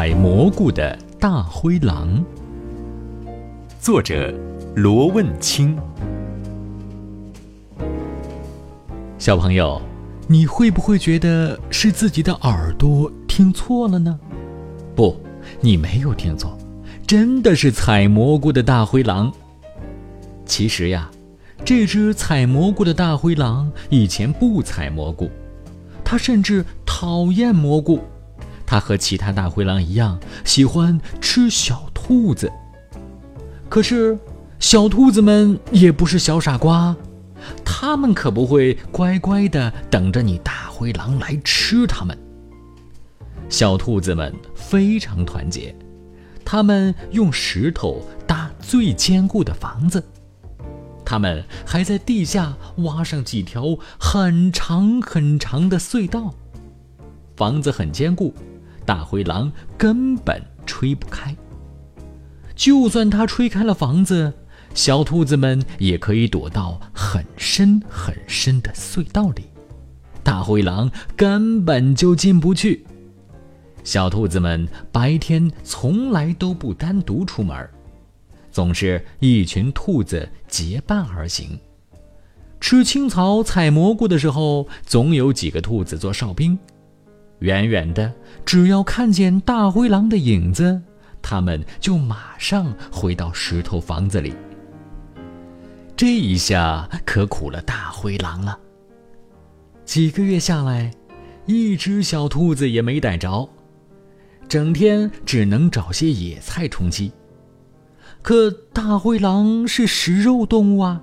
采蘑菇的大灰狼，作者罗问清。小朋友，你会不会觉得是自己的耳朵听错了呢？不，你没有听错，真的是采蘑菇的大灰狼。其实呀，这只采蘑菇的大灰狼以前不采蘑菇，它甚至讨厌蘑菇。它和其他大灰狼一样，喜欢吃小兔子。可是，小兔子们也不是小傻瓜，它们可不会乖乖的等着你大灰狼来吃它们。小兔子们非常团结，它们用石头搭最坚固的房子，它们还在地下挖上几条很长很长的隧道。房子很坚固。大灰狼根本吹不开。就算它吹开了房子，小兔子们也可以躲到很深很深的隧道里，大灰狼根本就进不去。小兔子们白天从来都不单独出门，总是一群兔子结伴而行。吃青草、采蘑菇的时候，总有几个兔子做哨兵。远远的，只要看见大灰狼的影子，他们就马上回到石头房子里。这一下可苦了大灰狼了。几个月下来，一只小兔子也没逮着，整天只能找些野菜充饥。可大灰狼是食肉动物啊，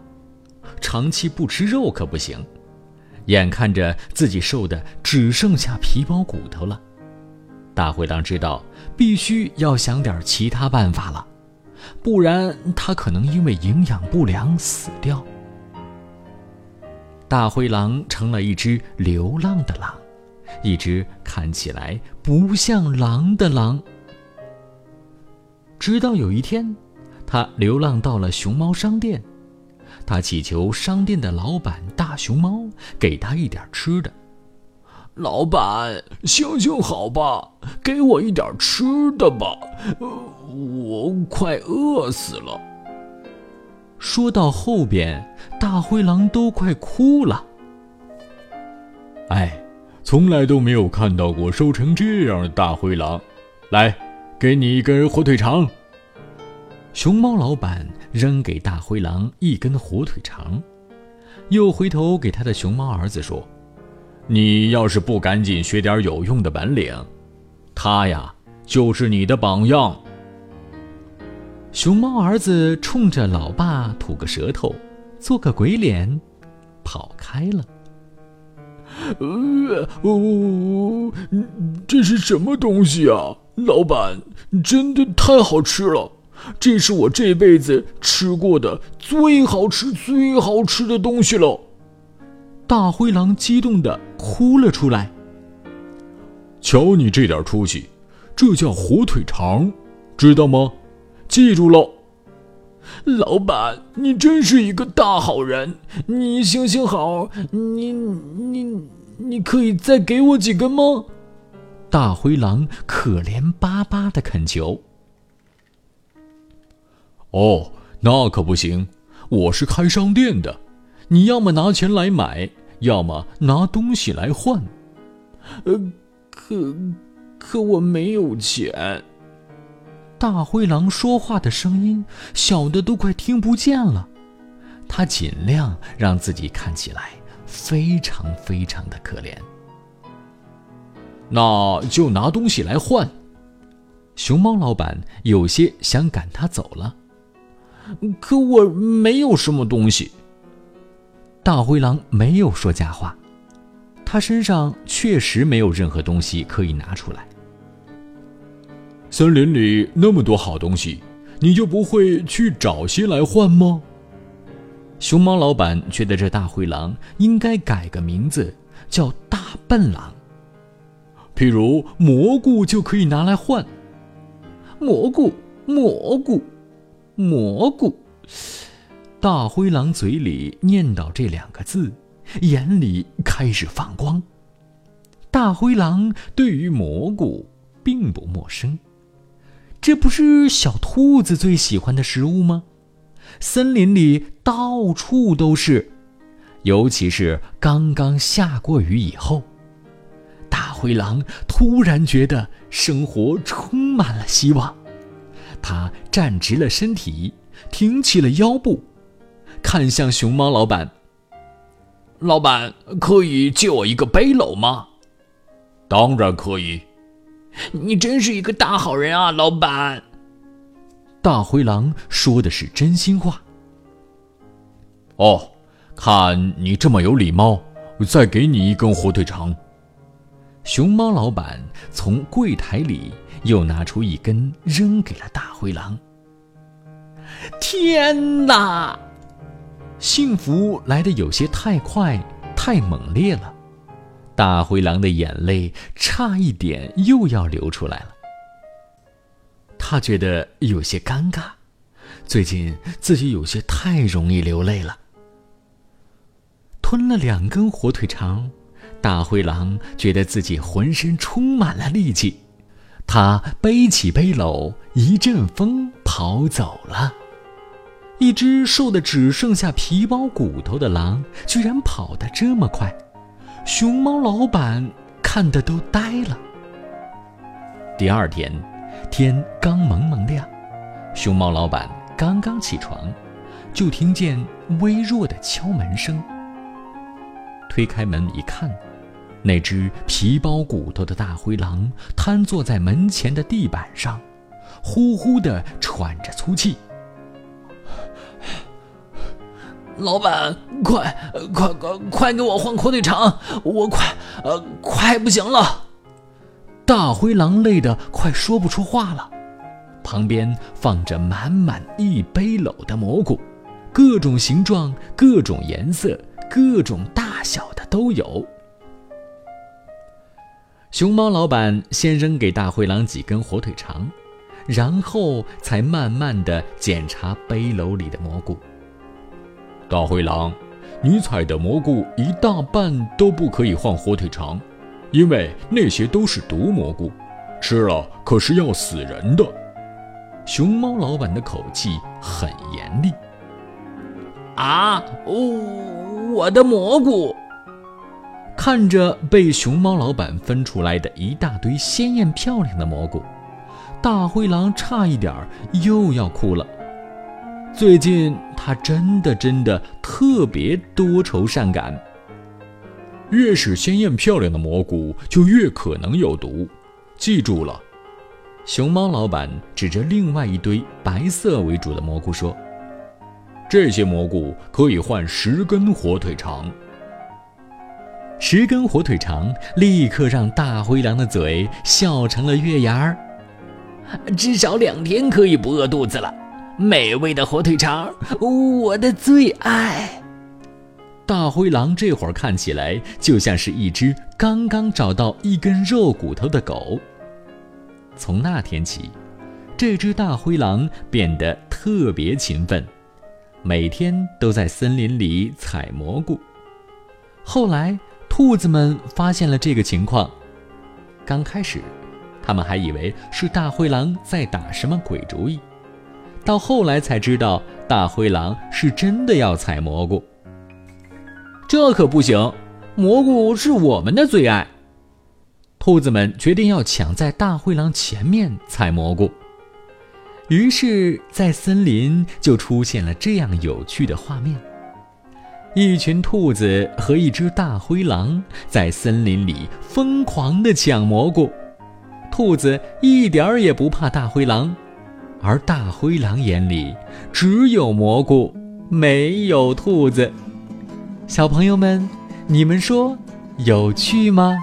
长期不吃肉可不行。眼看着自己瘦的只剩下皮包骨头了，大灰狼知道必须要想点其他办法了，不然他可能因为营养不良死掉。大灰狼成了一只流浪的狼，一只看起来不像狼的狼。直到有一天，他流浪到了熊猫商店。他祈求商店的老板大熊猫给他一点吃的。老板，行行好吧，给我一点吃的吧，我快饿死了。说到后边，大灰狼都快哭了。哎，从来都没有看到过瘦成这样的大灰狼。来，给你一根火腿肠。熊猫老板扔给大灰狼一根火腿肠，又回头给他的熊猫儿子说：“你要是不赶紧学点有用的本领，他呀就是你的榜样。”熊猫儿子冲着老爸吐个舌头，做个鬼脸，跑开了。呃，呜呜呜，这是什么东西啊？老板，真的太好吃了！这是我这辈子吃过的最好吃、最好吃的东西了。大灰狼激动的哭了出来。瞧你这点出息，这叫火腿肠，知道吗？记住了。老板，你真是一个大好人。你行行好，你你你可以再给我几根吗？大灰狼可怜巴巴的恳求。哦，那可不行！我是开商店的，你要么拿钱来买，要么拿东西来换。呃，可可我没有钱。大灰狼说话的声音小的都快听不见了，他尽量让自己看起来非常非常的可怜。那就拿东西来换。熊猫老板有些想赶他走了。可我没有什么东西。大灰狼没有说假话，他身上确实没有任何东西可以拿出来。森林里那么多好东西，你就不会去找些来换吗？熊猫老板觉得这大灰狼应该改个名字，叫大笨狼。譬如蘑菇就可以拿来换。蘑菇，蘑菇。蘑菇，大灰狼嘴里念叨这两个字，眼里开始放光。大灰狼对于蘑菇并不陌生。这不是小兔子最喜欢的食物吗？森林里到处都是，尤其是刚刚下过雨以后。大灰狼突然觉得生活充满了希望，他站直了身体，挺起了腰部，看向熊猫老板：“老板，可以借我一个背篓吗？”“当然可以。”“你真是一个大好人啊，老板。”大灰狼说的是真心话。哦，看你这么有礼貌，再给你一根火腿肠。熊猫老板从柜台里又拿出一根，扔给了大灰狼。天哪！幸福来的有些太快，太猛烈了，大灰狼的眼泪差一点又要流出来了。他觉得有些尴尬，最近自己有些太容易流泪了。吞了两根火腿肠。大灰狼觉得自己浑身充满了力气，他背起背篓，一阵风跑走了。一只瘦的只剩下皮包骨头的狼，居然跑得这么快，熊猫老板看得都呆了。第二天，天刚蒙蒙亮，熊猫老板刚刚起床，就听见微弱的敲门声。推开门一看。那只皮包骨头的大灰狼瘫坐在门前的地板上，呼呼地喘着粗气。老板，快快快快给我换火腿肠，我快呃快不行了！大灰狼累得快说不出话了。旁边放着满满一背篓的蘑菇，各种形状、各种颜色、各种大小的都有。熊猫老板先扔给大灰狼几根火腿肠，然后才慢慢的检查背篓里的蘑菇。大灰狼，你采的蘑菇一大半都不可以换火腿肠，因为那些都是毒蘑菇，吃了可是要死人的。熊猫老板的口气很严厉。啊哦，我的蘑菇！看着被熊猫老板分出来的一大堆鲜艳漂亮的蘑菇，大灰狼差一点又要哭了。最近他真的真的特别多愁善感。越是鲜艳漂亮的蘑菇，就越可能有毒。记住了，熊猫老板指着另外一堆白色为主的蘑菇说：“这些蘑菇可以换十根火腿肠。”十根火腿肠立刻让大灰狼的嘴笑成了月牙儿。至少两天可以不饿肚子了。美味的火腿肠，我的最爱。大灰狼这会儿看起来就像是一只刚刚找到一根肉骨头的狗。从那天起，这只大灰狼变得特别勤奋，每天都在森林里采蘑菇。后来，兔子们发现了这个情况，刚开始，他们还以为是大灰狼在打什么鬼主意，到后来才知道大灰狼是真的要采蘑菇。这可不行，蘑菇是我们的最爱。兔子们决定要抢在大灰狼前面采蘑菇，于是，在森林就出现了这样有趣的画面。一群兔子和一只大灰狼在森林里疯狂地抢蘑菇，兔子一点儿也不怕大灰狼，而大灰狼眼里只有蘑菇，没有兔子。小朋友们，你们说有趣吗？